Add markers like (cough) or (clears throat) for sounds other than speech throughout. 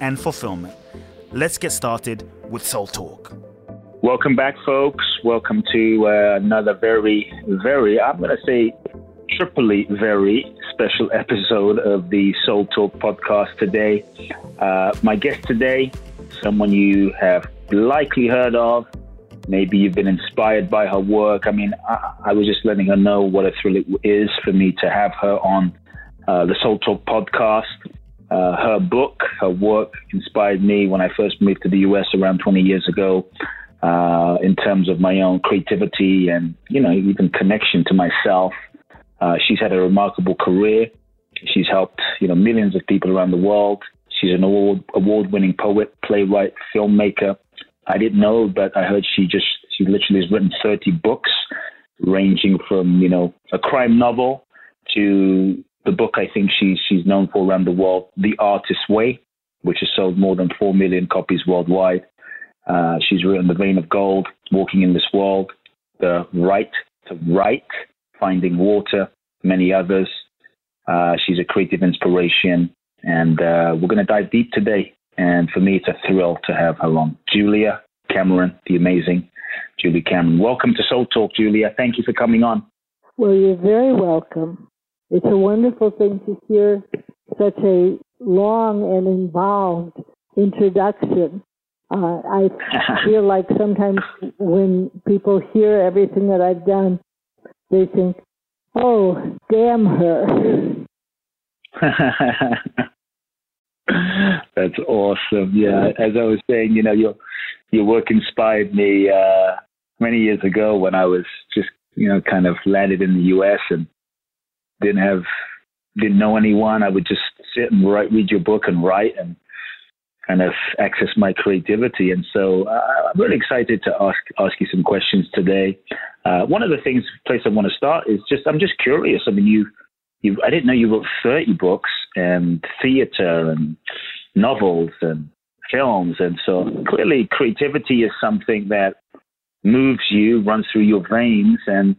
and fulfillment. Let's get started with Soul Talk. Welcome back, folks. Welcome to uh, another very, very, I'm going to say, triply very special (laughs) episode of the Soul Talk podcast today. Uh, my guest today, someone you have likely heard of, Maybe you've been inspired by her work. I mean, I, I was just letting her know what a thrill it is for me to have her on uh, the Soul Talk podcast. Uh, her book, her work inspired me when I first moved to the US around 20 years ago. Uh, in terms of my own creativity and you know even connection to myself, uh, she's had a remarkable career. She's helped you know millions of people around the world. She's an award award winning poet, playwright, filmmaker, I didn't know, but I heard she just she literally has written 30 books, ranging from you know a crime novel to the book I think she's she's known for around the world, The Artist's Way, which has sold more than four million copies worldwide. Uh, she's written The Vein of Gold, Walking in This World, The Right to Write, Finding Water, many others. Uh, she's a creative inspiration, and uh, we're going to dive deep today and for me, it's a thrill to have her on. Julia Cameron, the amazing Julia Cameron. Welcome to Soul Talk, Julia. Thank you for coming on. Well, you're very welcome. It's a wonderful thing to hear such a long and involved introduction. Uh, I (laughs) feel like sometimes when people hear everything that I've done, they think, oh, damn her. (laughs) That's awesome. Yeah, as I was saying, you know, your your work inspired me uh, many years ago when I was just you know kind of landed in the U.S. and didn't have didn't know anyone. I would just sit and write, read your book and write and kind of access my creativity. And so uh, I'm really excited to ask ask you some questions today. Uh, one of the things, place I want to start is just I'm just curious. I mean, you you I didn't know you wrote 30 books and theater and novels and films. And so clearly creativity is something that moves you, runs through your veins. And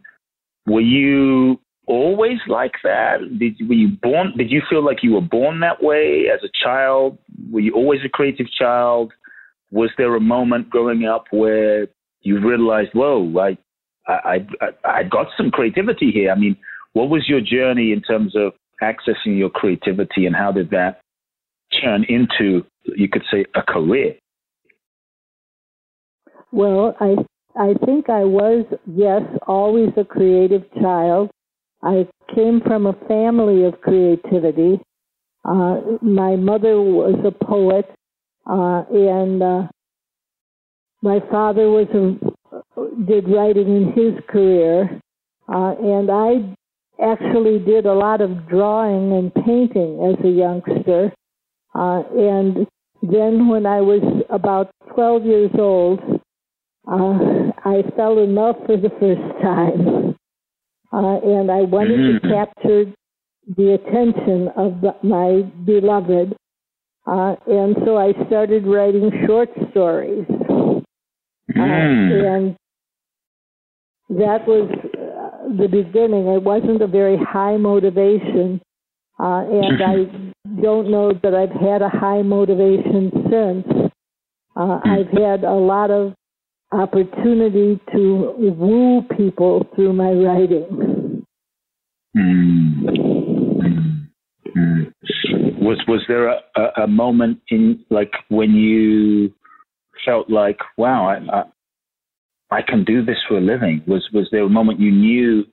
were you always like that? Did were you born? Did you feel like you were born that way as a child? Were you always a creative child? Was there a moment growing up where you realized, whoa, I, I, I, I got some creativity here? I mean, what was your journey in terms of accessing your creativity and how did that turn into, you could say, a career? Well, I I think I was yes always a creative child. I came from a family of creativity. Uh, my mother was a poet, uh, and uh, my father was a, did writing in his career, uh, and I actually did a lot of drawing and painting as a youngster. Uh, and then when I was about 12 years old, uh, I fell in love for the first time. Uh, and I wanted mm. to capture the attention of the, my beloved. Uh, and so I started writing short stories. Uh, mm. and that was the beginning. It wasn't a very high motivation, uh, and I don't know that I've had a high motivation since. Uh, I've had a lot of opportunity to woo people through my writing. Mm. Mm. Was was there a, a, a, moment in like when you felt like, wow, I, I can do this for a living? Was was there a moment you knew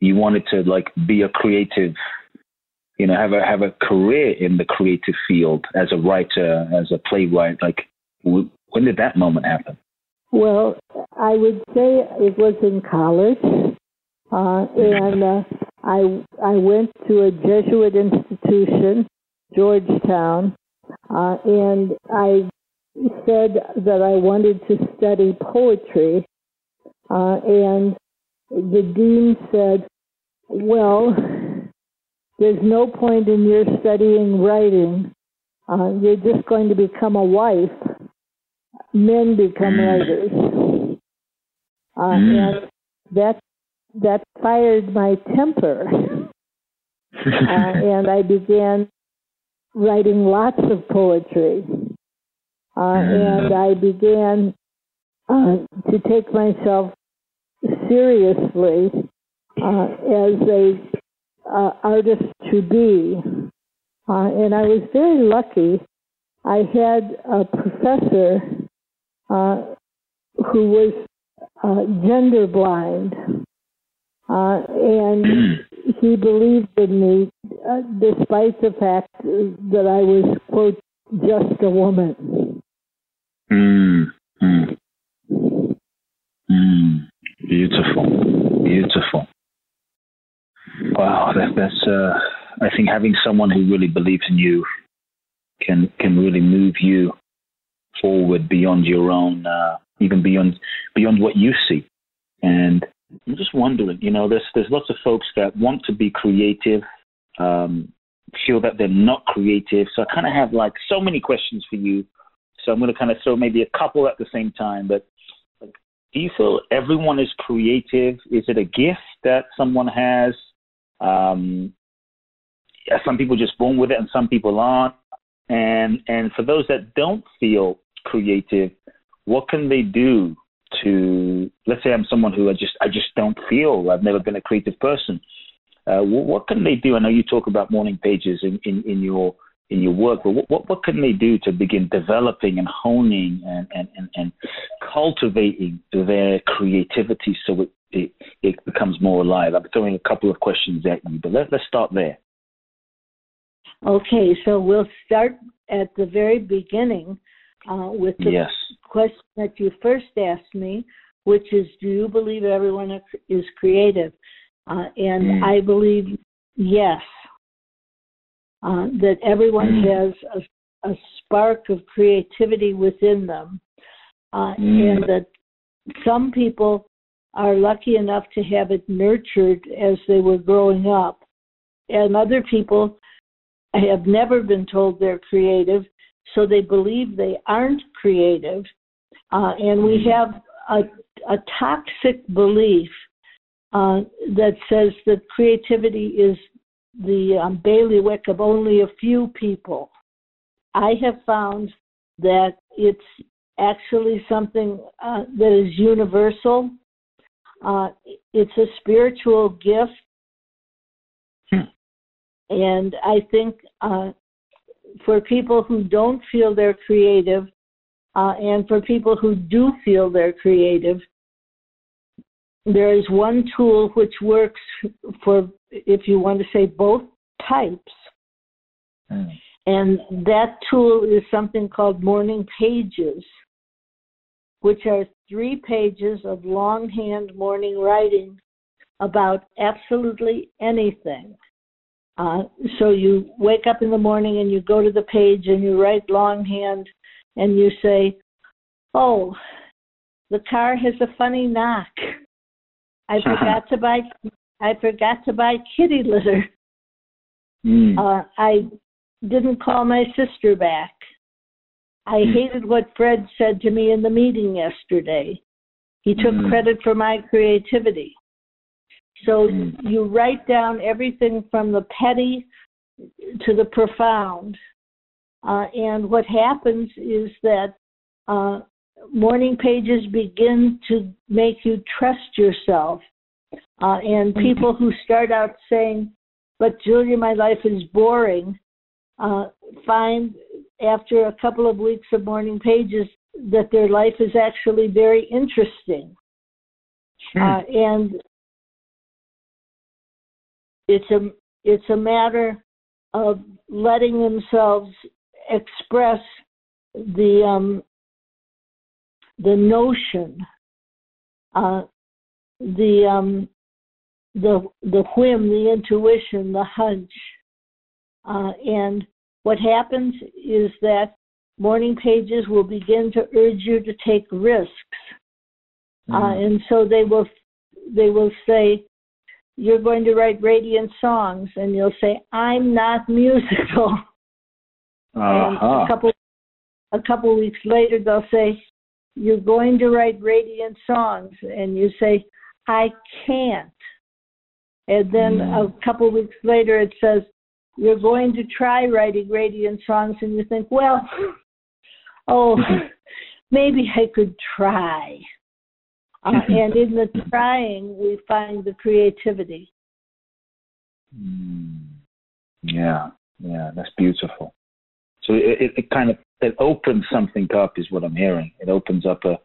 you wanted to like be a creative, you know, have a have a career in the creative field as a writer, as a playwright? Like, when did that moment happen? Well, I would say it was in college, uh, and uh, I I went to a Jesuit institution, Georgetown, uh, and I said that I wanted to study poetry, uh, and the dean said, "Well, there's no point in your studying writing. Uh, you're just going to become a wife. Men become mm. writers." Uh, mm. And that that fired my temper, (laughs) uh, and I began writing lots of poetry. Uh, and I began uh, to take myself seriously uh, as a uh, artist to be. Uh, and I was very lucky. I had a professor uh, who was gender blind, and (clears throat) he believed in me despite the fact that I was, quote, just a woman. Mm, mm. Mm, beautiful, beautiful. Wow, that, that's. Uh, I think having someone who really believes in you can can really move you forward beyond your own, uh, even beyond beyond what you see. And I'm just wondering, you know, there's there's lots of folks that want to be creative, um, feel that they're not creative. So I kind of have like so many questions for you so I'm going to kind of throw maybe a couple at the same time. But like, do you feel everyone is creative? Is it a gift that someone has? Um, some people just born with it, and some people aren't. And and for those that don't feel creative, what can they do to? Let's say I'm someone who I just I just don't feel. I've never been a creative person. Uh, what, can they do? I know you talk about morning pages in, in, in your in your work, but what, what, what can they do to begin developing and honing and, and, and, and cultivating their creativity so it, it, it becomes more alive? I'm throwing a couple of questions at you, but let, let's start there. Okay, so we'll start at the very beginning uh, with the yes. question that you first asked me, which is Do you believe everyone is creative? Uh, and mm. I believe yes uh, that everyone mm. has a, a, spark of creativity within them, uh, mm. and that some people are lucky enough to have it nurtured as they were growing up, and other people have never been told they're creative, so they believe they aren't creative, uh, and we mm. have a, a toxic belief uh, that says that creativity is the um, bailiwick of only a few people. I have found that it's actually something uh, that is universal. Uh, it's a spiritual gift. Hmm. And I think uh, for people who don't feel they're creative, uh, and for people who do feel they're creative, there is one tool which works for, if you want to say, both types. Mm. And that tool is something called Morning Pages, which are three pages of longhand morning writing about absolutely anything. Uh, so you wake up in the morning and you go to the page and you write longhand and you say, Oh, the car has a funny knock. I (laughs) forgot to buy I forgot to buy kitty litter. Mm. Uh, I didn't call my sister back. I mm. hated what Fred said to me in the meeting yesterday. He took mm. credit for my creativity. So hmm. you write down everything from the petty to the profound. Uh, and what happens is that uh, morning pages begin to make you trust yourself. Uh, and mm-hmm. people who start out saying, but Julia, my life is boring, uh, find after a couple of weeks of morning pages that their life is actually very interesting. Hmm. Uh, and it's a it's a matter of letting themselves express the um, the notion, uh, the um, the the whim, the intuition, the hunch, uh, and what happens is that morning pages will begin to urge you to take risks, mm. uh, and so they will they will say you're going to write radiant songs, and you'll say I'm not musical. (laughs) Uh-huh. A couple a couple weeks later they'll say you're going to write radiant songs, and you say I can't. And then mm. a couple weeks later it says you're going to try writing radiant songs, and you think, well, (laughs) oh, (laughs) maybe I could try. Uh, (laughs) and in the trying, we find the creativity. Mm. Yeah, yeah, that's beautiful. So it, it kind of it opens something up, is what I'm hearing. It opens up a,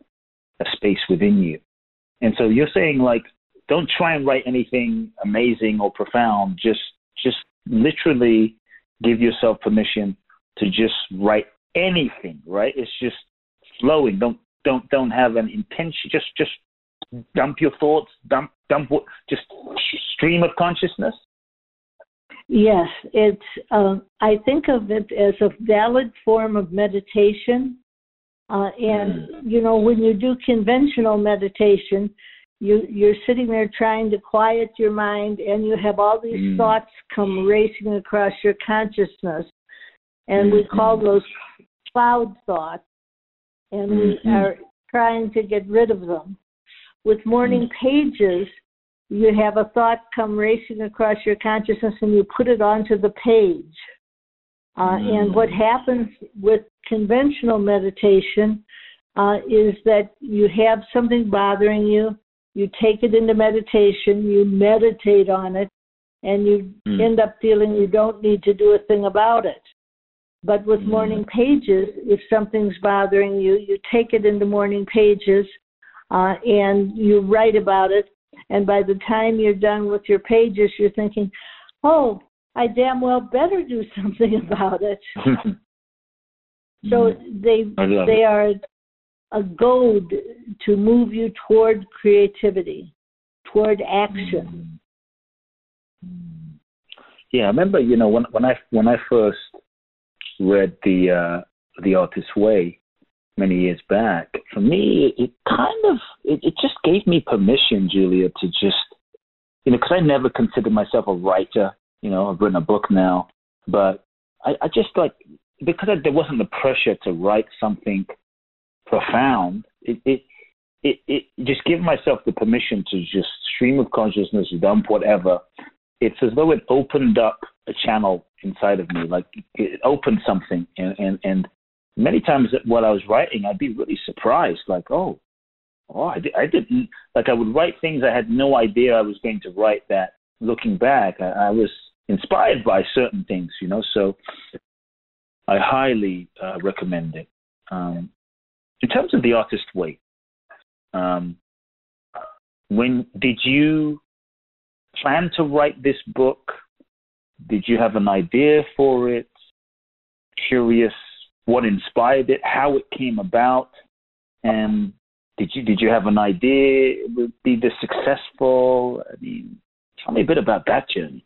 a space within you. And so you're saying like, don't try and write anything amazing or profound. Just just literally give yourself permission to just write anything. Right? It's just flowing. Don't don't don't have an intention. Just just dump your thoughts. Dump dump what. Just stream of consciousness. Yes, it's. Um, I think of it as a valid form of meditation. Uh, and mm. you know, when you do conventional meditation, you you're sitting there trying to quiet your mind, and you have all these mm. thoughts come racing across your consciousness, and we call those cloud thoughts, and mm-hmm. we are trying to get rid of them. With morning mm. pages, you have a thought come racing across your consciousness and you put it onto the page. Uh, mm. And what happens with conventional meditation uh, is that you have something bothering you, you take it into meditation, you meditate on it, and you mm. end up feeling you don't need to do a thing about it. But with mm. morning pages, if something's bothering you, you take it in the morning pages uh, and you write about it and by the time you're done with your pages, you're thinking, oh, I damn well better do (laughs) something about it. (laughs) so they they it. are a goad to move you toward creativity, toward action. Yeah, I remember, you know, when when I when I first read the uh, the Artist's Way, many years back, for me, it kind of it, it just gave me permission, Julia, to just you know, because I never considered myself a writer. You know, I've written a book now, but I, I just like because I, there wasn't the pressure to write something profound. It, it it it just give myself the permission to just stream of consciousness, dump whatever. It's as though it opened up a channel inside of me, like it opened something, and and and many times while I was writing, I'd be really surprised, like, oh, oh, I, I didn't like I would write things I had no idea I was going to write. That looking back, I, I was inspired by certain things, you know. So I highly uh, recommend it. Um, in terms of the artist way, um, when did you plan to write this book? Did you have an idea for it? Curious what inspired it, how it came about, and did you did you have an idea it would be this successful? I mean, tell me a bit about that journey.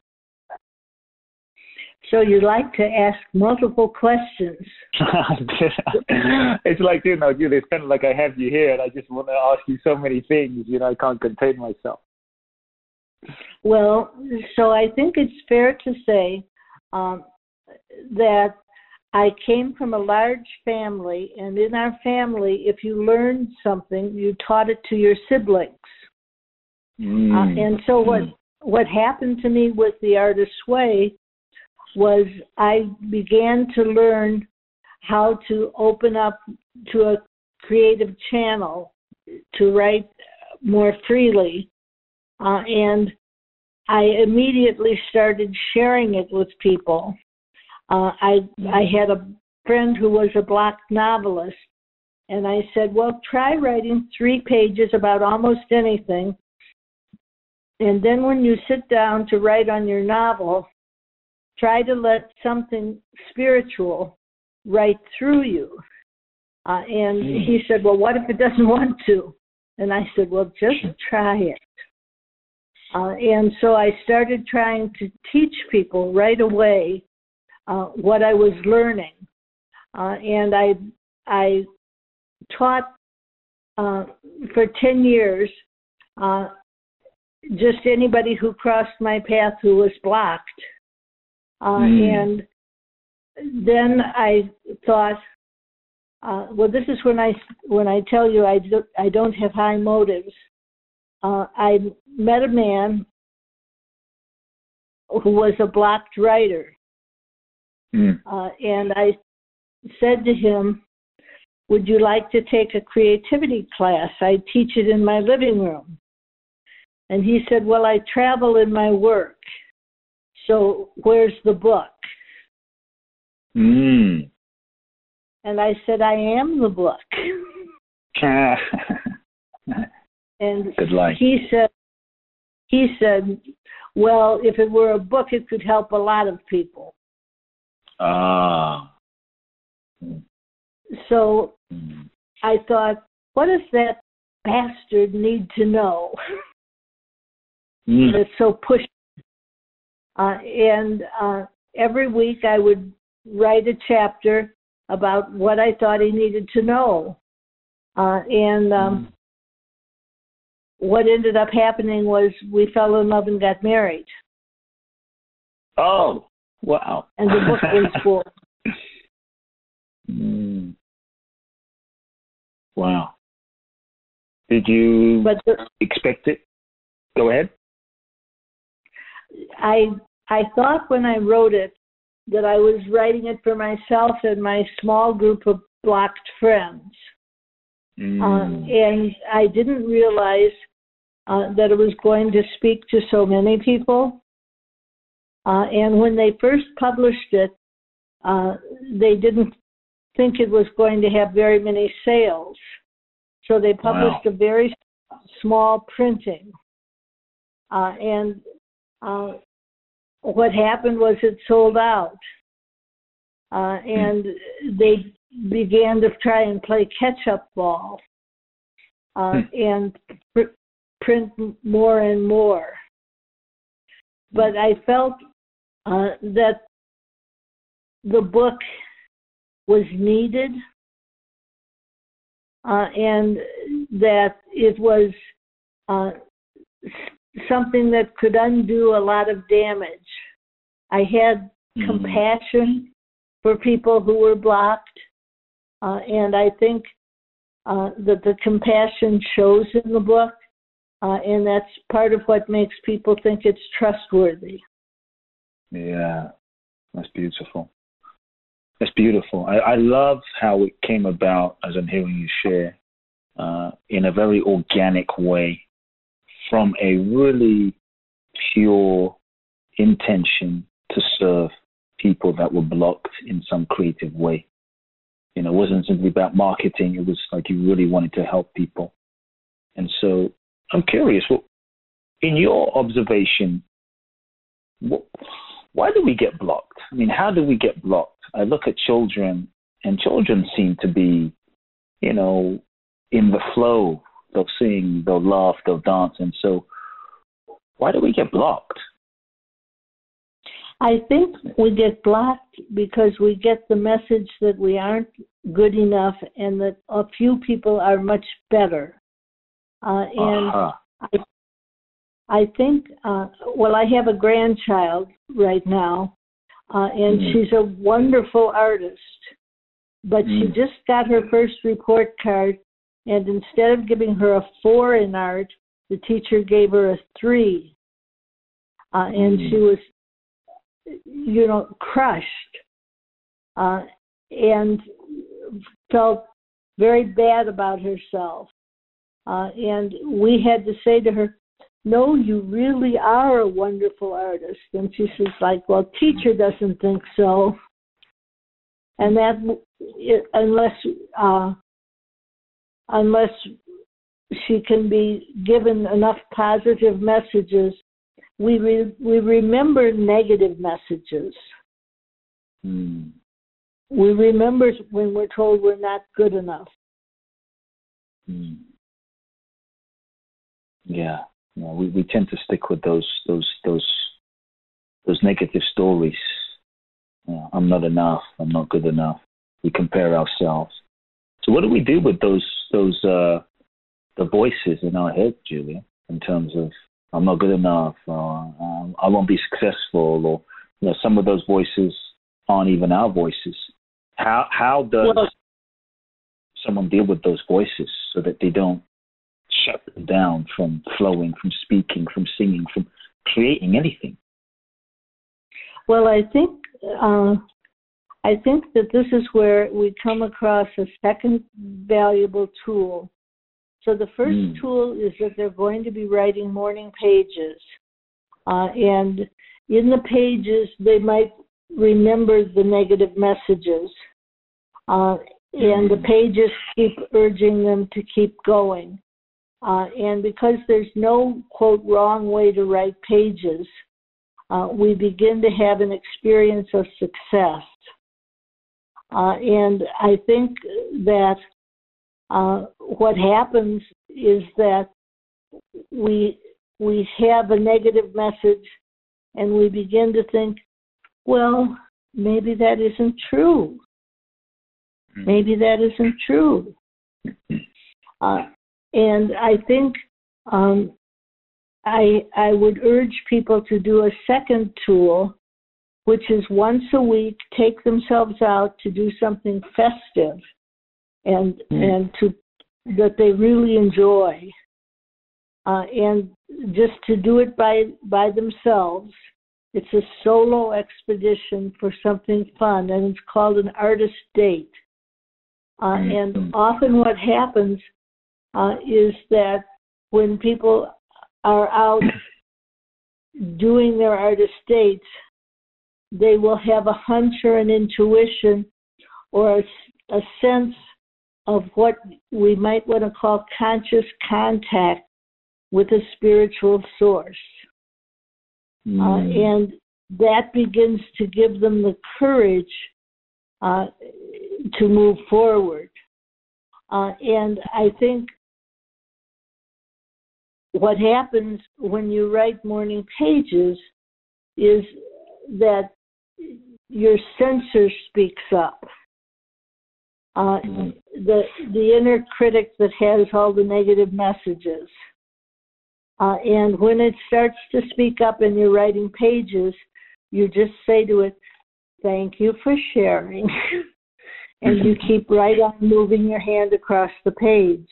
So you like to ask multiple questions. (laughs) (laughs) it's like you know, Julie. It's kind of like I have you here, and I just want to ask you so many things. You know, I can't contain myself. Well, so I think it's fair to say um, that I came from a large family, and in our family, if you learned something, you taught it to your siblings. Mm. Uh, and so what what happened to me with the artist's way was I began to learn how to open up to a creative channel to write more freely, uh, and I immediately started sharing it with people. Uh, I I had a friend who was a black novelist, and I said, "Well, try writing three pages about almost anything, and then when you sit down to write on your novel, try to let something spiritual write through you." Uh, and mm. he said, Well, what if it doesn't want to? And I said, Well, just try it. Uh, and so I started trying to teach people right away uh, what I was learning. Uh, and I, I taught uh, for 10 years uh, just anybody who crossed my path who was blocked. Mm. And then I thought, uh, well, this is when I when I tell you I do, I don't have high motives. Uh, I met a man who was a blocked writer, mm. uh, and I said to him, "Would you like to take a creativity class? I teach it in my living room." And he said, "Well, I travel in my work, so where's the book?" Mm. And I said, I am the book. (laughs) (laughs) (laughs) and Good line. he said, he said, well, if it were a book, it could help a lot of people. Ah. So mm. I thought, what does that bastard need to know? Mm. That's so pushy. Uh, and uh, every week I would write a chapter about what I thought he needed to know. Uh, and um, mm. What ended up happening was we fell in love and got married. Oh, wow. And the book was (laughs) for. Mm. Wow. Did you but the, expect it? Go ahead. I I thought when I wrote it that I was writing it for myself and my small group of blocked friends. Mm. Um, and I didn't realize uh, that it was going to speak to so many people. Uh, and when they first published it, uh, they didn't think it was going to have very many sales. So they published wow. a very small printing. Uh, and uh, what happened was it sold out. Uh, and they began to try and play catch up ball uh, hmm. and pr- print more and more. But I felt uh, that the book was needed uh, and that it was uh, something that could undo a lot of damage. I had mm-hmm. compassion for people who were blocked, uh, and I think uh, that the compassion shows in the book, uh, and that's part of what makes people think it's trustworthy. Yeah, that's beautiful. That's beautiful. I, I love how it came about, as I'm hearing you share, uh, in a very organic way from a really pure intention to serve people that were blocked in some creative way. You know, it wasn't simply about marketing, it was like you really wanted to help people. And so I'm curious, well, in your observation, what, why do we get blocked? I mean, how do we get blocked? I look at children, and children seem to be, you know, in the flow they'll sing, they'll laugh, they'll dance. And so, why do we get blocked? I think we get blocked because we get the message that we aren't good enough and that a few people are much better. Uh, and uh-huh. I, I think, uh, well, I have a grandchild right now, uh, and mm. she's a wonderful artist. But mm. she just got her first report card and instead of giving her a four in art, the teacher gave her a three. Uh, and mm. she was, you know, crushed uh, and felt very bad about herself. Uh, and we had to say to her, no, you really are a wonderful artist. And she says, like, well, teacher doesn't think so. And that, unless uh, unless she can be given enough positive messages. We re- we remember negative messages. Mm. we remember when we're told we're not good enough. Mm. Yeah, yeah. We we tend to stick with those those those those negative stories. Yeah, I'm not enough. I'm not good enough. We compare ourselves. So what do we do with those those uh, the voices in our head, Julia? In terms of I'm not good enough, or um, I won't be successful, or you know, some of those voices aren't even our voices. How how does well, someone deal with those voices so that they don't shut them down from flowing, from speaking, from singing, from creating anything? Well, I think uh, I think that this is where we come across a second valuable tool. So the first mm. tool is that they're going to be writing morning pages, uh, and in the pages they might remember the negative messages. Uh, and the pages keep urging them to keep going. Uh, and because there's no quote wrong way to write pages, uh, we begin to have an experience of success. Uh, and I think that uh, what happens is that we we have a negative message, and we begin to think, well, maybe that isn't true. Hmm. Maybe that isn't true. Uh, and I think um, I I would urge people to do a second tool, which is once a week take themselves out to do something festive, and mm. and to that they really enjoy, uh, and just to do it by by themselves. It's a solo expedition for something fun, and it's called an artist date. Uh, mm. and often, what happens uh, is that when people are out (coughs) doing their artist dates, they will have a hunch or an intuition or a, a sense of what we might want to call conscious contact with a spiritual source. Mm. Uh, and that begins to give them the courage uh, to move forward. Uh, and I think what happens when you write morning pages is that your censor speaks up. Uh, mm-hmm. The the inner critic that has all the negative messages, uh, and when it starts to speak up and you're writing pages, you just say to it, "Thank you for sharing," (laughs) and you keep right on moving your hand across the page.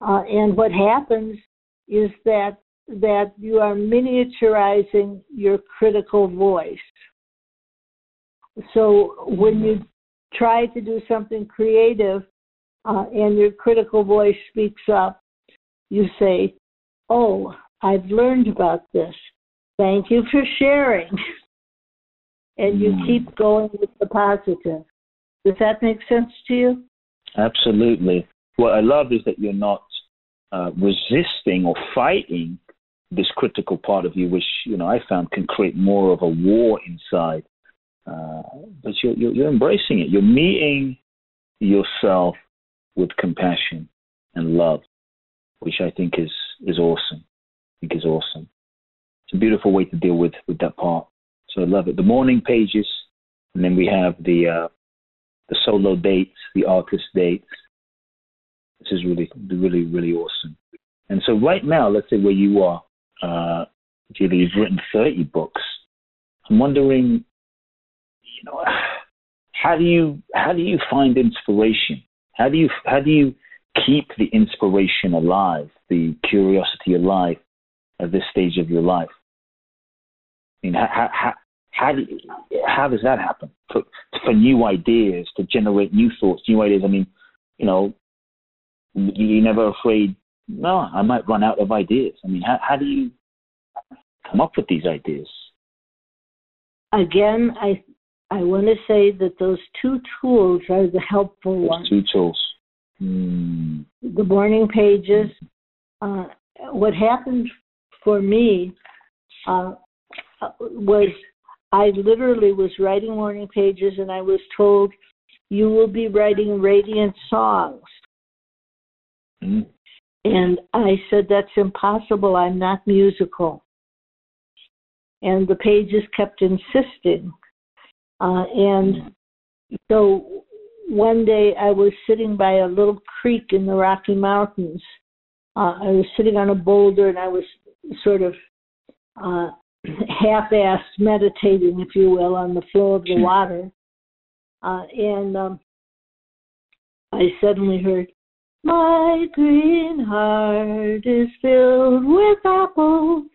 Uh, and what happens is that that you are miniaturizing your critical voice. So when you try to do something creative uh, and your critical voice speaks up, you say, Oh, I've learned about this. Thank you for sharing. (laughs) and you mm. keep going with the positive. Does that make sense to you? Absolutely. What I love is that you're not uh, resisting or fighting this critical part of you, which you know I found can create more of a war inside. Uh, but you're, you're, embracing it. You're meeting yourself with compassion and love, which I think is is awesome. I think is awesome. It's a beautiful way to deal with with that part. So I love it. The morning pages, and then we have the uh, the solo dates, the artist dates, this is really, really, really awesome. And so right now, let's say where you are, uh, Julie, you've written 30 books. I'm wondering, how do you how do you find inspiration? How do you how do you keep the inspiration alive, the curiosity alive at this stage of your life? I mean, how how how, do, how does that happen for for new ideas to generate new thoughts, new ideas? I mean, you know, you're never afraid. No, I might run out of ideas. I mean, how, how do you come up with these ideas? Again, I I want to say that those two tools are the helpful those ones. Two tools. Mm. The morning pages. Uh, what happened for me uh, was I literally was writing morning pages and I was told, you will be writing radiant songs. Mm. And I said, that's impossible. I'm not musical. And the pages kept insisting. Uh, and so one day I was sitting by a little creek in the Rocky Mountains. Uh, I was sitting on a boulder and I was sort of uh, (clears throat) half-assed meditating, if you will, on the flow of the water. Uh, and um, I suddenly heard, My green heart is filled with apples.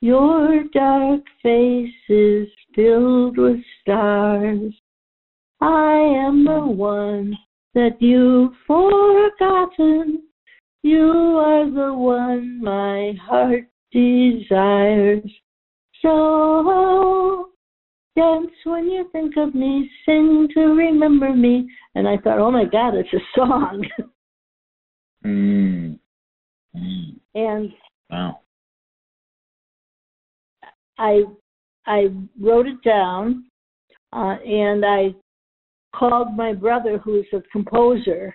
Your dark face is filled with stars. I am the one that you've forgotten. You are the one my heart desires. So dance when you think of me, sing to remember me. And I thought, oh my God, it's a song. Mm. (laughs) Mm. And wow. I I wrote it down, uh, and I called my brother, who's a composer,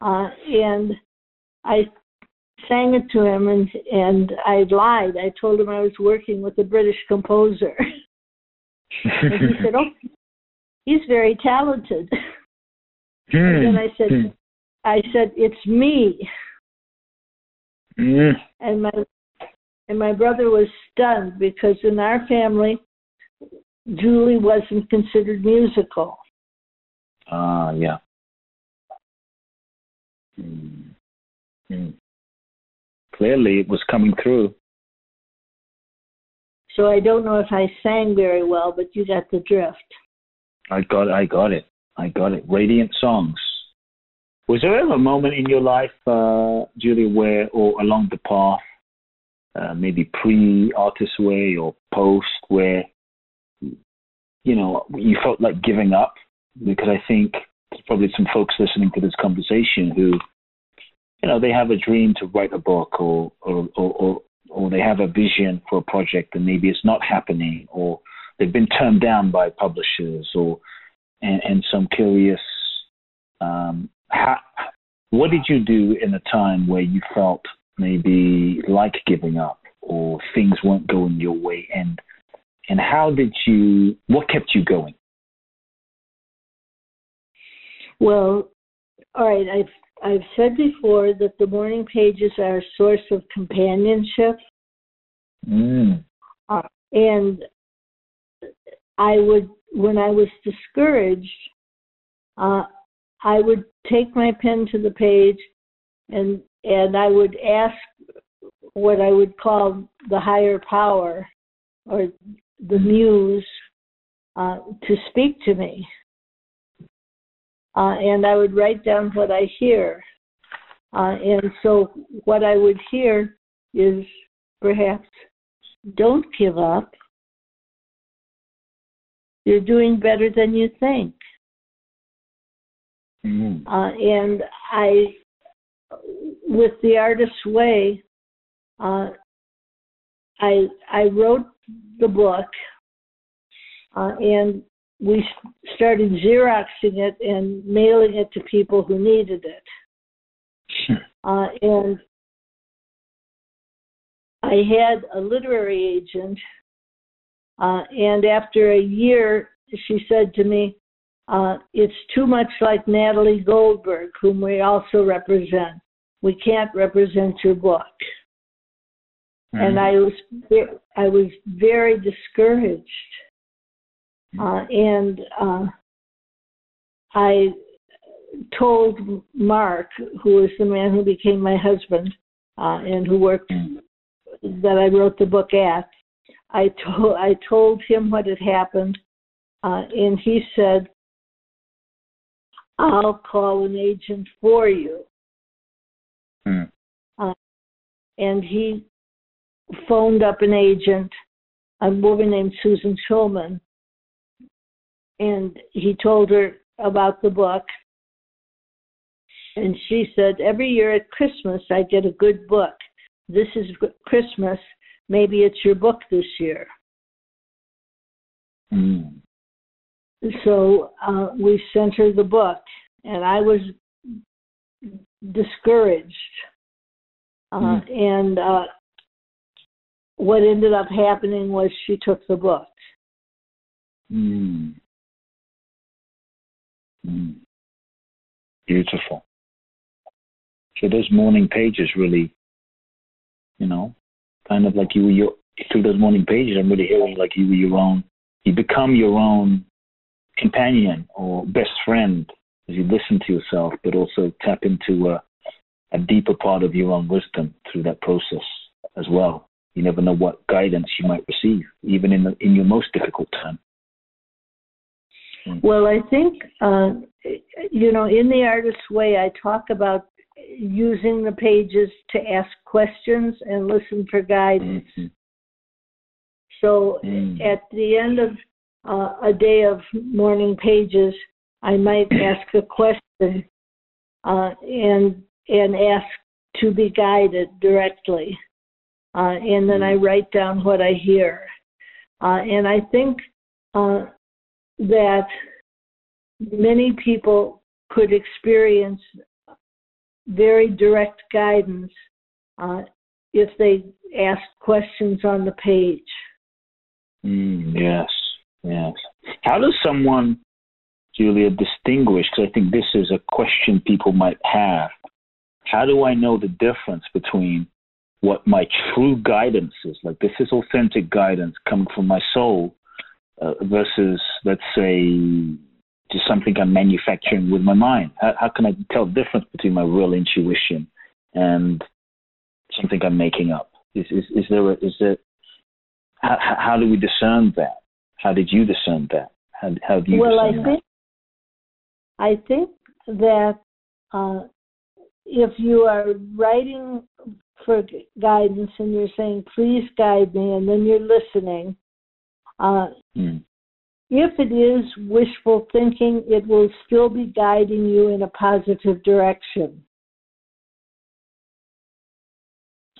uh, and I sang it to him, and and I lied. I told him I was working with a British composer, and he said, "Oh, he's very talented." (laughs) and then I said, Hmm. "I said it's me," Mm. and my and my brother was stunned because in our family, Julie wasn't considered musical. Ah, yeah. Mm. Mm. Clearly, it was coming through. So I don't know if I sang very well, but you got the drift. I got, I got it. I got it. Radiant songs. Was there ever a moment in your life, uh, Julie, where, or along the path, uh, maybe pre-artist way or post, where you know you felt like giving up? Because I think there's probably some folks listening to this conversation who, you know, they have a dream to write a book, or or or, or, or they have a vision for a project, and maybe it's not happening, or they've been turned down by publishers, or and, and some curious. Um, how, what did you do in a time where you felt maybe like giving up or things weren't going your way and and how did you what kept you going Well, all right. I've I've said before that the morning pages are a source of companionship, mm. uh, and I would when I was discouraged, uh, I would take my pen to the page, and and I would ask what I would call the higher power or the muse uh, to speak to me. Uh, and I would write down what I hear. Uh, and so what I would hear is perhaps, don't give up. You're doing better than you think. Mm. Uh, and I, with the artist's way, uh, I I wrote the book, uh, and we started xeroxing it and mailing it to people who needed it. Uh, and I had a literary agent, uh, and after a year, she said to me, uh, "It's too much like Natalie Goldberg, whom we also represent. We can't represent your book." and I was I was very discouraged, uh, and uh, I told Mark, who was the man who became my husband uh, and who worked that I wrote the book at. I told I told him what had happened, uh, and he said, "I'll call an agent for you." Mm. Uh, and he phoned up an agent, a woman named Susan Schulman, and he told her about the book. And she said, Every year at Christmas, I get a good book. This is Christmas. Maybe it's your book this year. Mm. So uh, we sent her the book, and I was discouraged. Uh, Mm. And uh, what ended up happening was she took the book. Mm. Mm. Beautiful. So those morning pages really, you know, kind of like you were your through those morning pages. I'm really hearing like you were your own. You become your own companion or best friend as you listen to yourself, but also tap into a, a deeper part of your own wisdom through that process as well. You never know what guidance you might receive, even in the, in your most difficult time. Well, I think, uh, you know, in the artist's way, I talk about using the pages to ask questions and listen for guidance. Mhm. So Mm. at the end of uh, a day of morning pages, I might ask a question uh, and and ask to be guided directly, uh, and then I write down what I hear. Uh, and I think uh, that many people could experience very direct guidance uh, if they ask questions on the page. Mm, yes, yes. How does someone, Julia, distinguish? Because I think this is a question people might have. How do I know the difference between what my true guidance is? Like, this is authentic guidance coming from my soul uh, versus, let's say, just something I'm manufacturing with my mind. How, how can I tell the difference between my real intuition and something I'm making up? Is, is, is there a, is there how, how do we discern that? How did you discern that? How, how do you well, I discern think I think that uh, if you are writing for guidance and you're saying, "Please guide me," and then you're listening, uh. Mm. if it is wishful thinking, it will still be guiding you in a positive direction.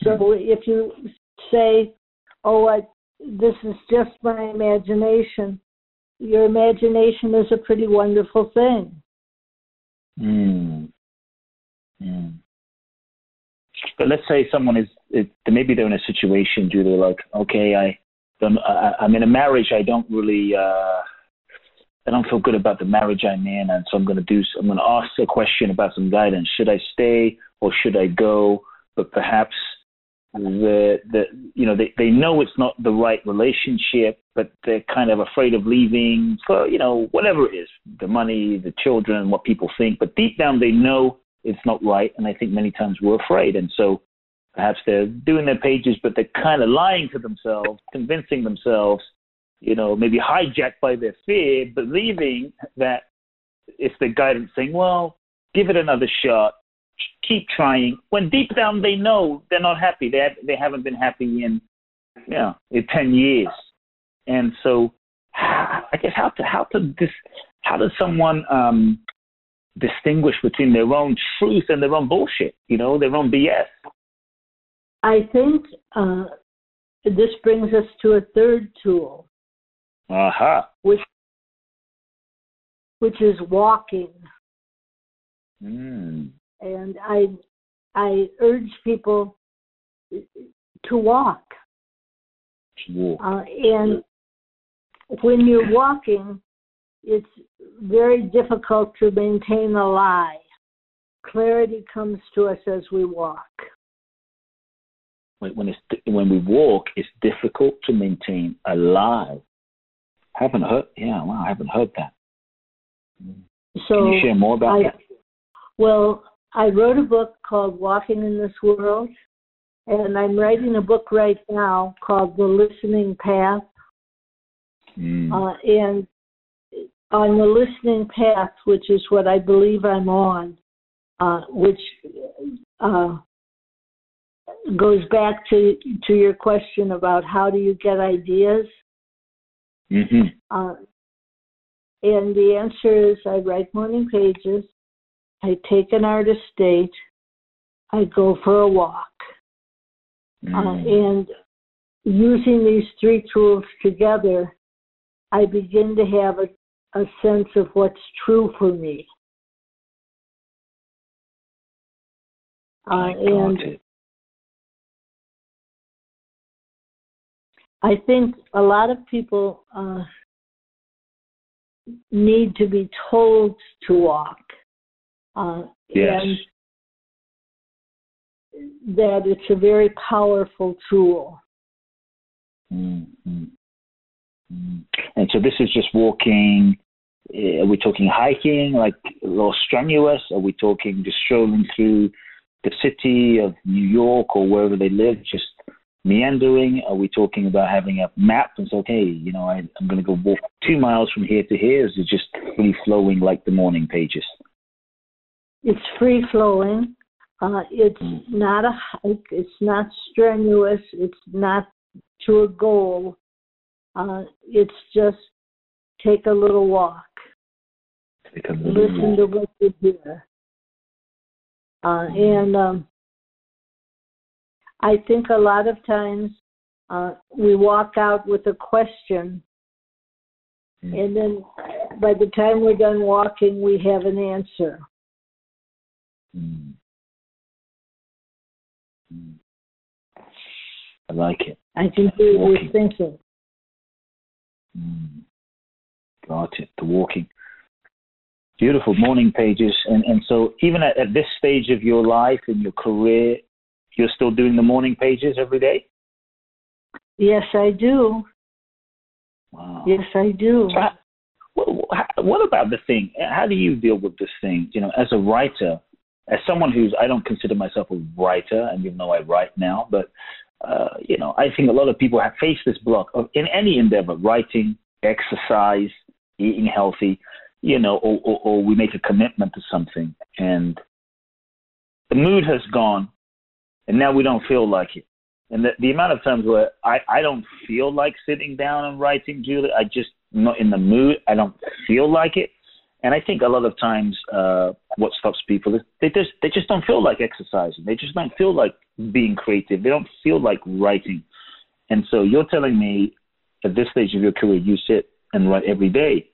So if you say, "Oh, I, this is just my imagination," your imagination is a pretty wonderful thing. Mm. Mm. But let's say someone is, it, maybe they're in a situation, Julia, like, okay, I don't, I, I'm in a marriage, I don't really, uh, I don't feel good about the marriage I'm in, and so I'm going to do, I'm going to ask a question about some guidance. Should I stay or should I go? But perhaps the, the, you know, they, they know it's not the right relationship, but they're kind of afraid of leaving for, you know, whatever it is, the money, the children, what people think. But deep down, they know it's not right, and I think many times we're afraid, and so perhaps they're doing their pages, but they're kind of lying to themselves, convincing themselves, you know, maybe hijacked by their fear, believing that it's the guidance saying, well, give it another shot, keep trying. When deep down they know they're not happy, they have, they haven't been happy in, you know, in ten years, and so (sighs) I guess how to how to this how does someone um, distinguish between their own truth and their own bullshit? You know, their own BS. I think uh, this brings us to a third tool, Aha. which which is walking. Mm. And I I urge people to walk. To walk. Uh, and when you're walking, it's very difficult to maintain a lie. Clarity comes to us as we walk. When, when it's when we walk, it's difficult to maintain alive. Haven't heard? Yeah, wow, I haven't heard that. So Can you share more about I, that? well, I wrote a book called Walking in This World, and I'm writing a book right now called The Listening Path. Mm. Uh, and on the listening path, which is what I believe I'm on, uh, which uh, goes back to to your question about how do you get ideas. hmm Uh, and the answer is I write morning pages, I take an artist date, I go for a walk. Uh, Mm. and using these three tools together, I begin to have a, a sense of what's true for me. Uh, and it. I think a lot of people uh, need to be told to walk. Uh, yes. And that it's a very powerful tool. Mm-hmm. mm-hmm. And so this is just walking. Eh, are we talking hiking, like a little strenuous? Are we talking just strolling through the city of New York or wherever they live, just meandering? Are we talking about having a map and say, okay, you know, I, am going to go walk two miles from here to here? Is it just free flowing like the morning pages? It's free flowing. Uh, it's mm. not a hike. It's not strenuous. It's not to a goal. Uh, it's just take a little walk. Take a little Listen walk. to what you hear. Uh, mm. and um, I think a lot of times uh, we walk out with a question, mm. and then by the time we're done walking, we have an answer. Mm. Mm. I like it. I can hear you thinking. Mm. Got it. The walking. Beautiful morning pages. And, and so, even at, at this stage of your life and your career, you're still doing the morning pages every day? Yes, I do. Wow. Yes, I do. So how, what, what about the thing? How do you deal with this thing? You know, as a writer, as someone who's, I don't consider myself a writer, and even though I write now, but uh, you know, I think a lot of people have faced this block of in any endeavor, writing, exercise, eating healthy, you know, or, or, or we make a commitment to something, and the mood has gone, and now we don't feel like it. And the, the amount of times where I, I don't feel like sitting down and writing, Julie, I just not in the mood. I don't feel like it. And I think a lot of times uh, what stops people is they just they just don't feel like exercising. They just don't feel like being creative. They don't feel like writing. And so you're telling me at this stage of your career you sit and write every day.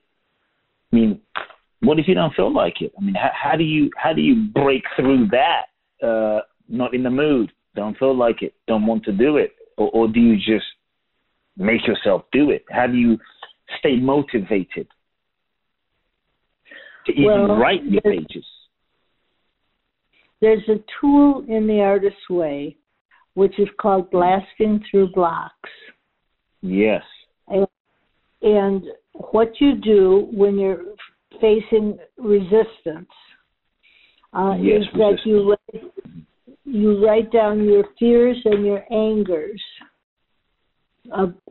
I mean, what if you don't feel like it? I mean, how, how do you how do you break through that? Uh, not in the mood, don't feel like it, don't want to do it, or, or do you just make yourself do it? How do you stay motivated to even well, write your pages? There's a tool in the artist's way, which is called blasting through blocks. Yes. And, and what you do when you're facing resistance uh, yes, is that you you write down your fears and your angers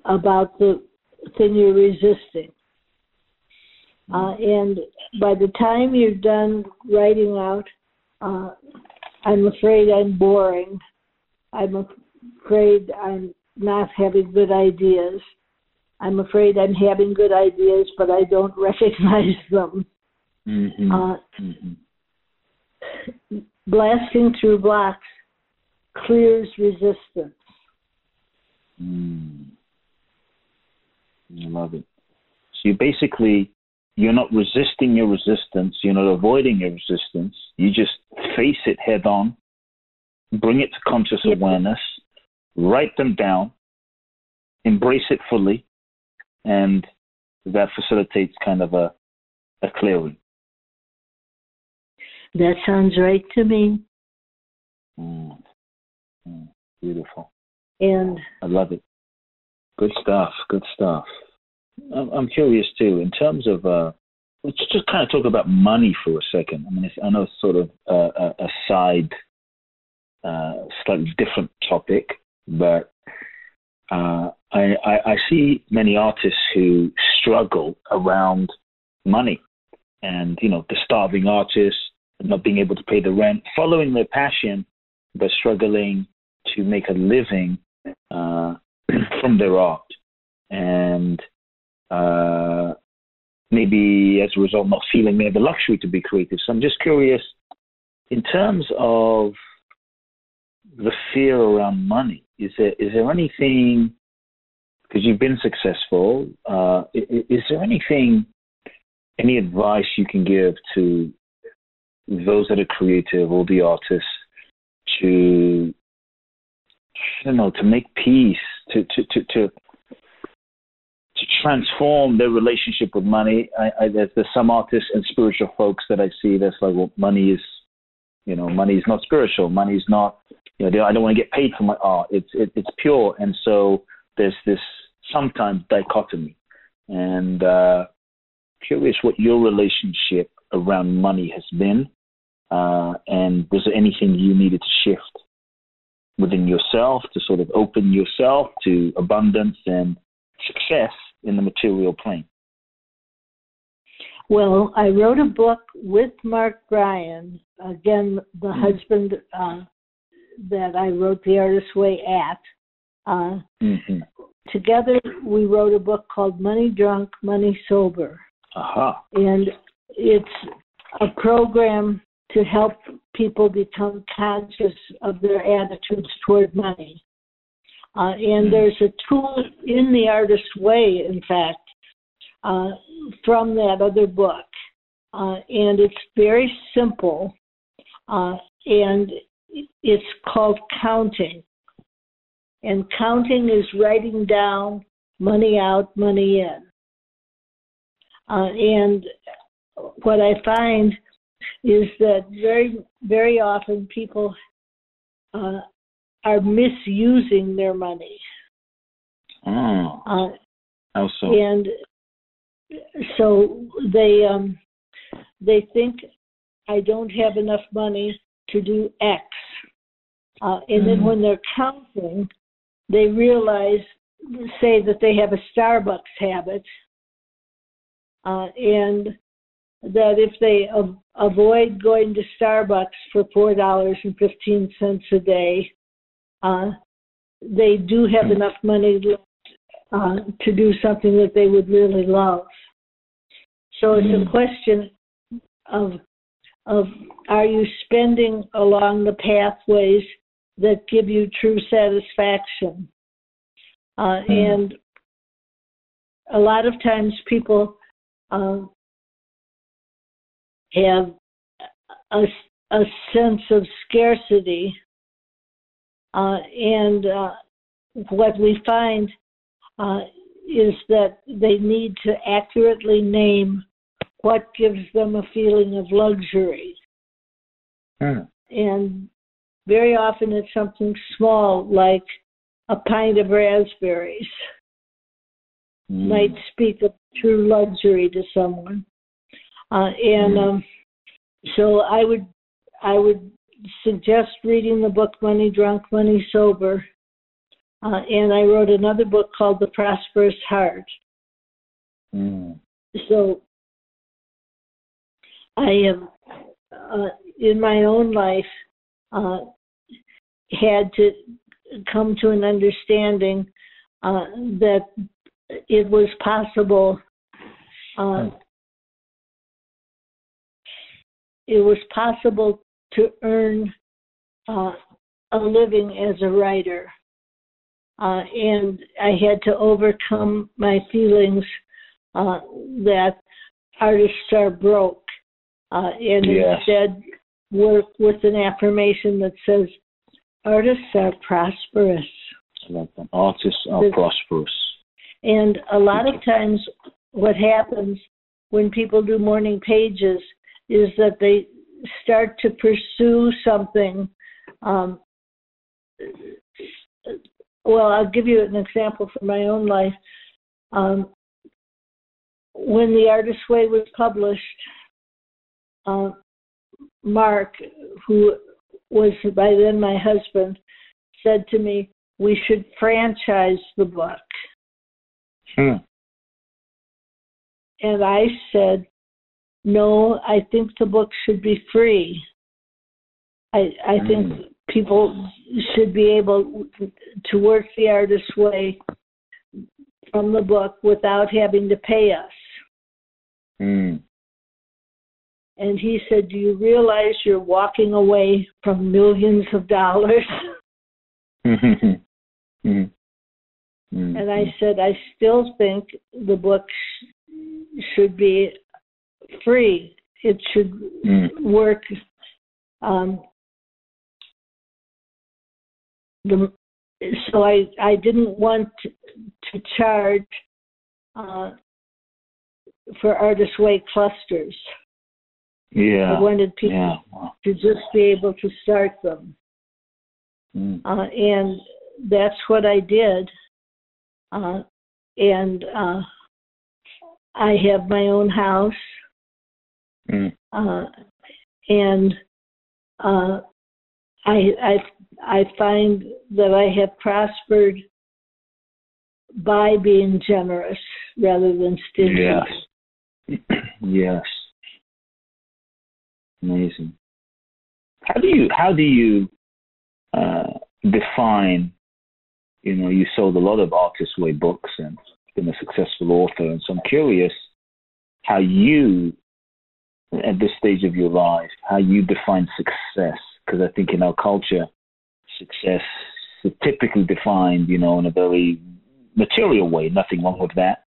about the thing you're resisting. Uh, and by the time you're done writing out, uh, I'm afraid I'm boring. I'm afraid I'm not having good ideas. I'm afraid I'm having good ideas, but I don't (laughs) recognize them. Mm-hmm. Uh, mm-hmm blasting through blocks clears resistance. Mm. I love it. So you basically you're not resisting your resistance, you're not avoiding your resistance. You just face it head on, bring it to conscious awareness, write them down, embrace it fully, and that facilitates kind of a, a clearing. That sounds right to me. Mm. Mm. Beautiful. And I love it. Good stuff. Good stuff. I'm curious too, in terms of, uh, let's just kind of talk about money for a second. I mean, I know it's sort of a, a side, uh, slightly different topic, but uh, I, I, I see many artists who struggle around money and, you know, the starving artist, not being able to pay the rent, following their passion, but struggling to make a living uh, (clears throat) from their art. And uh, maybe as a result, not feeling they have the luxury to be creative. So I'm just curious, in terms of the fear around money, is there is there anything because you've been successful. Uh, is, is there anything, any advice you can give to those that are creative or the artists to, I don't know, to make peace, to to to to, to transform their relationship with money? I, I, there's, there's some artists and spiritual folks that I see that's like, well, money is, you know, money is not spiritual. Money is not, you know, I don't want to get paid for my art. It's it, it's pure, and so there's this sometimes dichotomy. And uh, curious what your relationship around money has been, uh, and was there anything you needed to shift within yourself to sort of open yourself to abundance and success in the material plane? Well, I wrote a book with Mark Bryan, again, the mm-hmm. husband uh, that I wrote The Artist's Way at. Uh, mm-hmm. Together, we wrote a book called Money Drunk, Money Sober. Uh-huh. And it's a program to help people become conscious of their attitudes toward money. Uh, and there's a tool in the artist's way, in fact, uh, from that other book. Uh, and it's very simple. Uh, and it's called counting. And counting is writing down money out, money in. Uh, and what I find is that very, very often people uh, are misusing their money. Oh. Uh, How so? And so they um, they think I don't have enough money to do X, uh, and mm then when they're counting, they realize, say that they have a Starbucks habit, uh, and that if they av- avoid going to Starbucks for four dollars and fifteen cents a day, uh, they do have enough money left uh, to do something that they would really love. So it's a mm-hmm. question of of are you spending along the pathways that give you true satisfaction. Uh, mm. And a lot of times people uh, have a, a sense of scarcity. Uh, and uh, what we find uh, is that they need to accurately name what gives them a feeling of luxury. Mm. And very often it's something small like a pint of raspberries mm. might speak of true luxury to someone. Uh, and mm. um, so I would I would suggest reading the book Money Drunk, Money Sober. Uh, and I wrote another book called The Prosperous Heart. Mm. So I have, uh, in my own life, uh, had to come to an understanding uh, that it was possible. Uh, it was possible to earn uh, a living as a writer, uh, and I had to overcome my feelings uh, that artists are broke, uh, and yes. instead work with an affirmation that says Artists are prosperous. Artists are prosperous. And a lot of times, what happens when people do morning pages is that they start to pursue something. Um, well, I'll give you an example from my own life. Um, when The Artist's Way was published, uh, Mark, who was by then my husband, said to me, We should franchise the book. Hmm. And I said, No, I think the book should be free. I, I hmm. think people should be able to work the artist's way from the book without having to pay us. Hmm. And he said, Do you realize you're walking away from millions of dollars? (laughs) (laughs) mm-hmm. Mm-hmm. And I said, I still think the book should be free. It should mm. work. Um, the, so I, I didn't want to, to charge uh, for Artist Way clusters. Yeah. I wanted people yeah. to just be able to start them. Mm. Uh, and that's what I did. Uh, and uh, I have my own house. Mm. Uh, and uh, I, I, I find that I have prospered by being generous rather than stingy. Yes. (clears throat) yes. Amazing. How do you how do you uh, define? You know, you sold a lot of Artist Way books and been a successful author, and so I'm curious how you, at this stage of your life, how you define success. Because I think in our culture, success is typically defined, you know, in a very material way. Nothing wrong with that.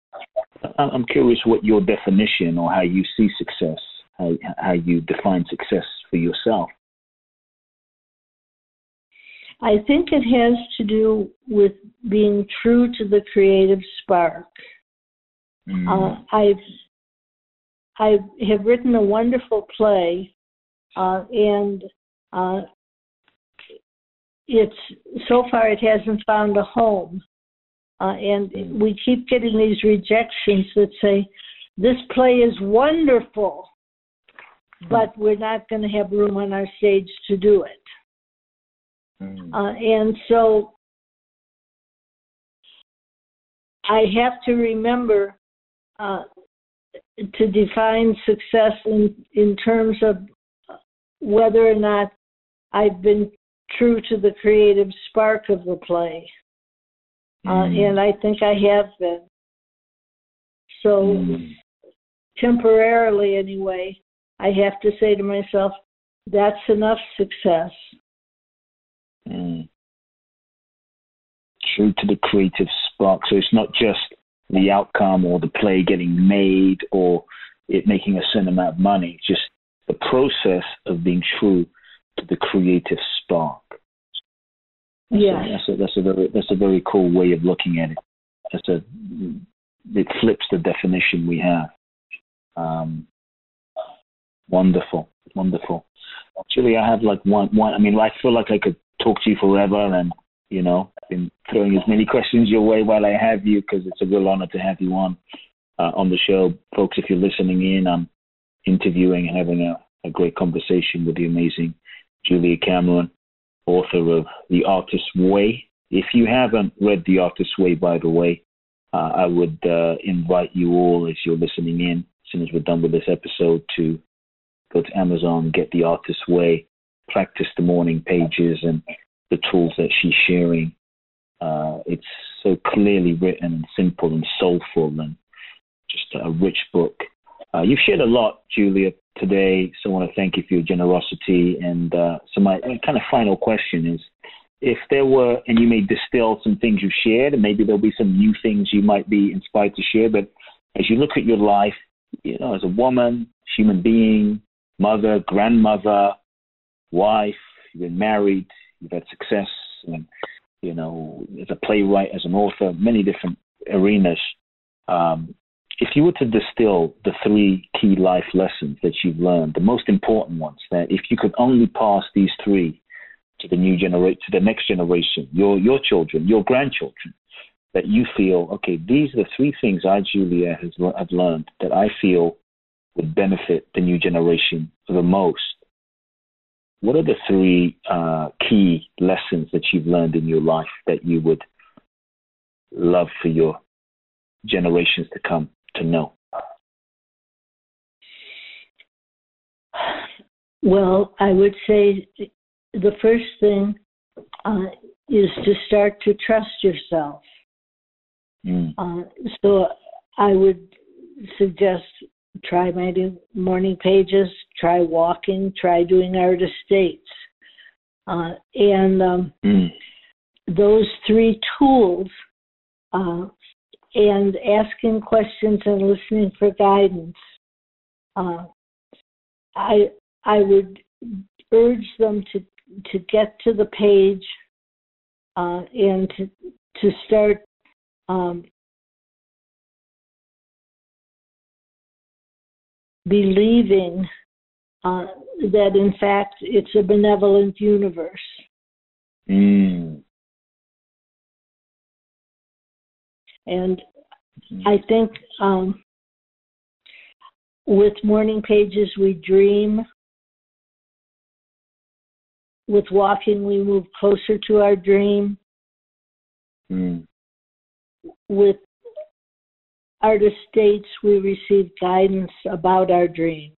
I'm curious what your definition or how you see success how, how you define success for yourself? I think it has to do with being true to the creative spark. Mm. Uh, I've I have written a wonderful play, uh, and uh, it's so far it hasn't found a home, uh, and mm. we keep getting these rejections that say this play is wonderful, but we're not going to have room on our stage to do it. Mm. Uh, and so I have to remember uh, to define success in, in terms of whether or not I've been true to the creative spark of the play. Uh, mm. and I think I have been. So, mm. temporarily anyway, I have to say to myself, that's enough success. Mm. True to the creative spark. So it's not just the outcome or the play getting made or it making a certain amount of money, just the process of being true to the creative spark. Yeah, that's a, that's a very that's a very cool way of looking at it. That's a it flips the definition we have. Um, Wonderful, wonderful. Actually, I have like one, one. I mean, I feel like I could talk to you forever, and you know, I've been throwing as many questions your way while I have you because it's a real honor to have you on uh, on the show, folks. If you're listening in, I'm interviewing and having a, a great conversation with the amazing Julia Cameron, author of The Artist's Way. If you haven't read The Artist's Way, by the way, uh, I would uh, invite you all, as you're listening in, as soon as we're done with this episode, to go to Amazon, get the artist's way, practice the morning pages and the tools that she's sharing. Uh, it's so clearly written and simple and soulful and just a rich book. Uh, you've shared a lot, Julia, today, so I want to thank you for your generosity. And uh, so my kind of final question is, if there were, and you may distill some things you've shared, and maybe there'll be some new things you might be inspired to share, but as you look at your life, you know, as a woman, human being, mother, grandmother, wife, you've been married, you've had success, and, you know, as a playwright, as an author, many different arenas. Um, if you were to distill the three key life lessons that you've learned, the most important ones, that if you could only pass these three to the new generation, to the next generation, your your children, your grandchildren, that you feel, okay, these are the three things I, Julia, has have learned that I feel would benefit the new generation the most, what are the three uh, key lessons that you've learned in your life that you would love for your generations to come to know? Well, I would say the first thing uh, is to start to trust yourself. Mm. Uh, so I would suggest try writing morning pages, try walking, try doing artist dates. Uh, and um, (clears throat) mm. those three tools uh, and asking questions and listening for guidance. Uh, I I would urge them to to get to the page uh, and to to start um, believing uh, that in fact it's a benevolent universe. Mm. And I think um, with morning pages, we dream. With walking, we move closer to our dream. Mm. With artist dates, we receive guidance about our dream.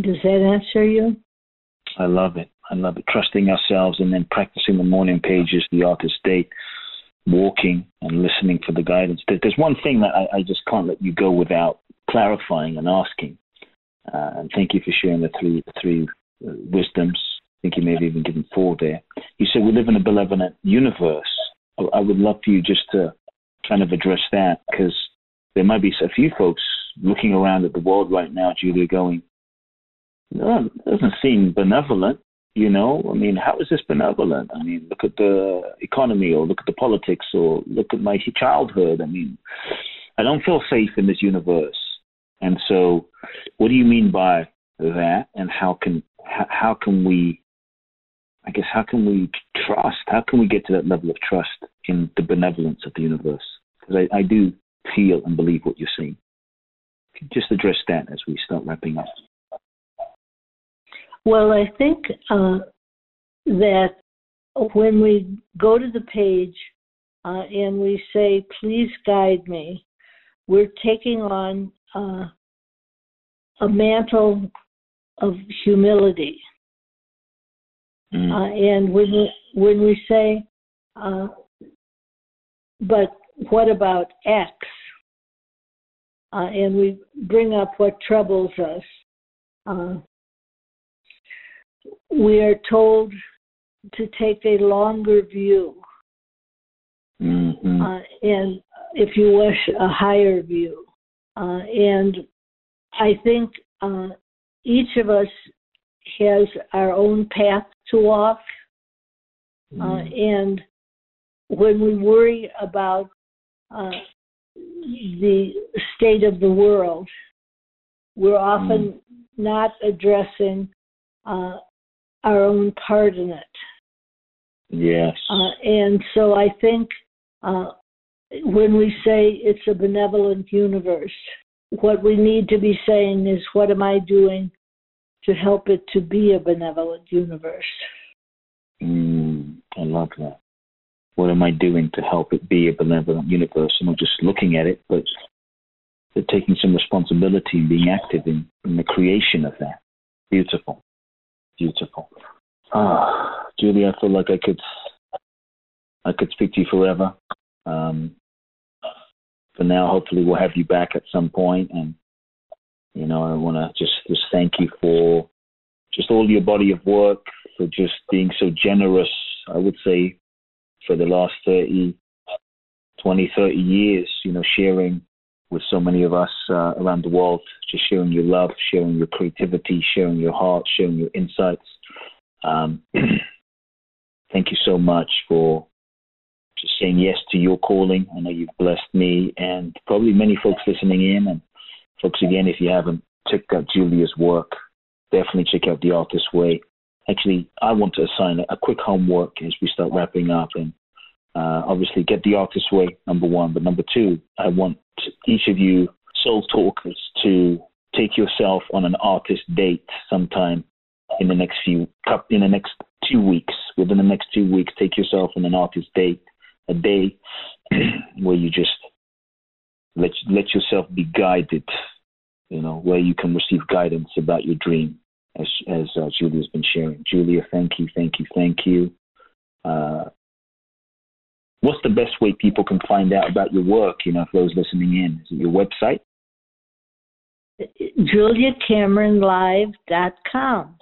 Does that answer you? I love it. I love it. Trusting ourselves and then practicing the morning pages, the artist date, walking and listening for the guidance. There's one thing that I, I just can't let you go without clarifying and asking. Uh, and thank you for sharing the three the three uh, wisdoms. I think you may have even given four there. You said we live in a benevolent universe. I would love for you just to kind of address that because there might be a few folks looking around at the world right now, Julia, going, no, it doesn't seem benevolent. You know, I mean, how is this benevolent? I mean, look at the economy, or look at the politics, or look at my childhood. I mean, I don't feel safe in this universe. And so, what do you mean by that? And how can how can we I guess how can we trust? How can we get to that level of trust in the benevolence of the universe? Because I, I do feel and believe what you're saying. Just address that as we start wrapping up. Well, I think uh, that when we go to the page uh, and we say, please guide me, we're taking on uh, a mantle of humility. Mm. Uh, and when we, when we say, uh, but what about X? Uh, and we bring up what troubles us. Uh, we are told to take a longer view. Mm-hmm. Uh, and if you wish, a higher view. Uh, and I think each of us has our own path to walk. Uh, mm. and when we worry about uh, the state of the world, we're often mm. not addressing uh, our own part in it. Yes. Uh, and so I think uh, when we say it's a benevolent universe, what we need to be saying is, what am I doing to help it to be a benevolent universe. Mm, I love that. What am I doing to help it be a benevolent universe? I'm not just looking at it, but, but taking some responsibility and being active in, in the creation of that. Beautiful. Beautiful. Ah, Julie, I feel like I could I could speak to you forever. Um, for now, hopefully, we'll have you back at some point and you know, I want to just just thank you for just all your body of work, for just being so generous. I would say for the last 30, 20, 30 years, you know, sharing with so many of us uh, around the world, just sharing your love, sharing your creativity, sharing your heart, sharing your insights. Um, (clears throat) thank you so much for just saying yes to your calling. I know you've blessed me and probably many folks listening in and Folks, again, if you haven't checked out Julia's work, definitely check out The Artist Way. Actually, I want to assign a, quick homework as we start wrapping up and uh, obviously get The Artist Way, number one. But number two, I want each of you soul talkers to take yourself on an artist date sometime in the next few in the next two weeks within the next two weeks take yourself on an artist date a day (clears throat) where you just let let yourself be guided you know, where you can receive guidance about your dream, as as uh, Julia's been sharing. Julia, thank you, thank you, thank you. Uh, what's the best way people can find out about your work? You know, for those listening in, is it your website? JuliaCameronLive.com.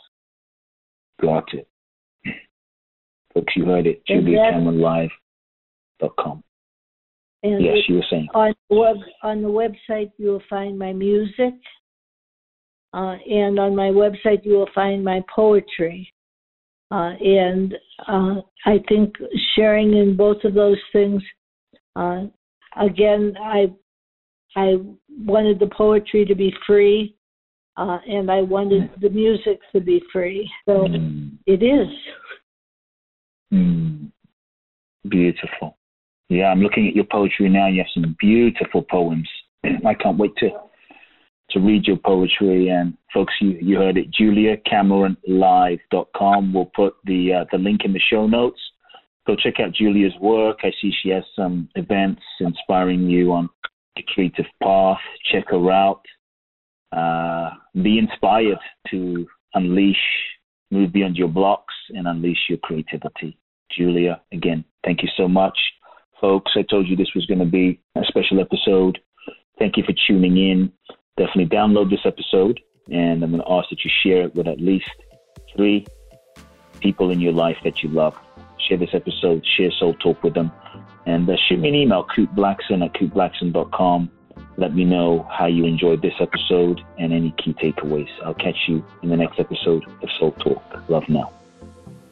Got it. Folks, you heard it. JuliaCameronLive.com. And Yes, you were saying. on the web on the website you will find my music, uh, and on my website you will find my poetry. Uh, and uh, I think sharing in both of those things. Uh, again, I I wanted the poetry to be free, uh, and I wanted the music to be free. So Mm, it is. mm, beautiful. Yeah, I'm looking at your poetry now. You have some beautiful poems. (clears throat) I can't wait to to read your poetry. And folks, you, you heard it. JuliaCameronLive.com. We'll put the uh, the link in the show notes. Go check out Julia's work. I see she has some events inspiring you on the creative path. Check her out. Uh, be inspired to unleash, move beyond your blocks, and unleash your creativity. Julia, again, thank you so much. Folks, I told you this was going to be a special episode. Thank you for tuning in. Definitely download this episode, and I'm going to ask that you share it with at least three people in your life that you love. Share this episode, share Soul Talk with them, and uh, shoot me an email, kuteblackson at kuteblackson.com. Let me know how you enjoyed this episode and any key takeaways. I'll catch you in the next episode of Soul Talk. Love now.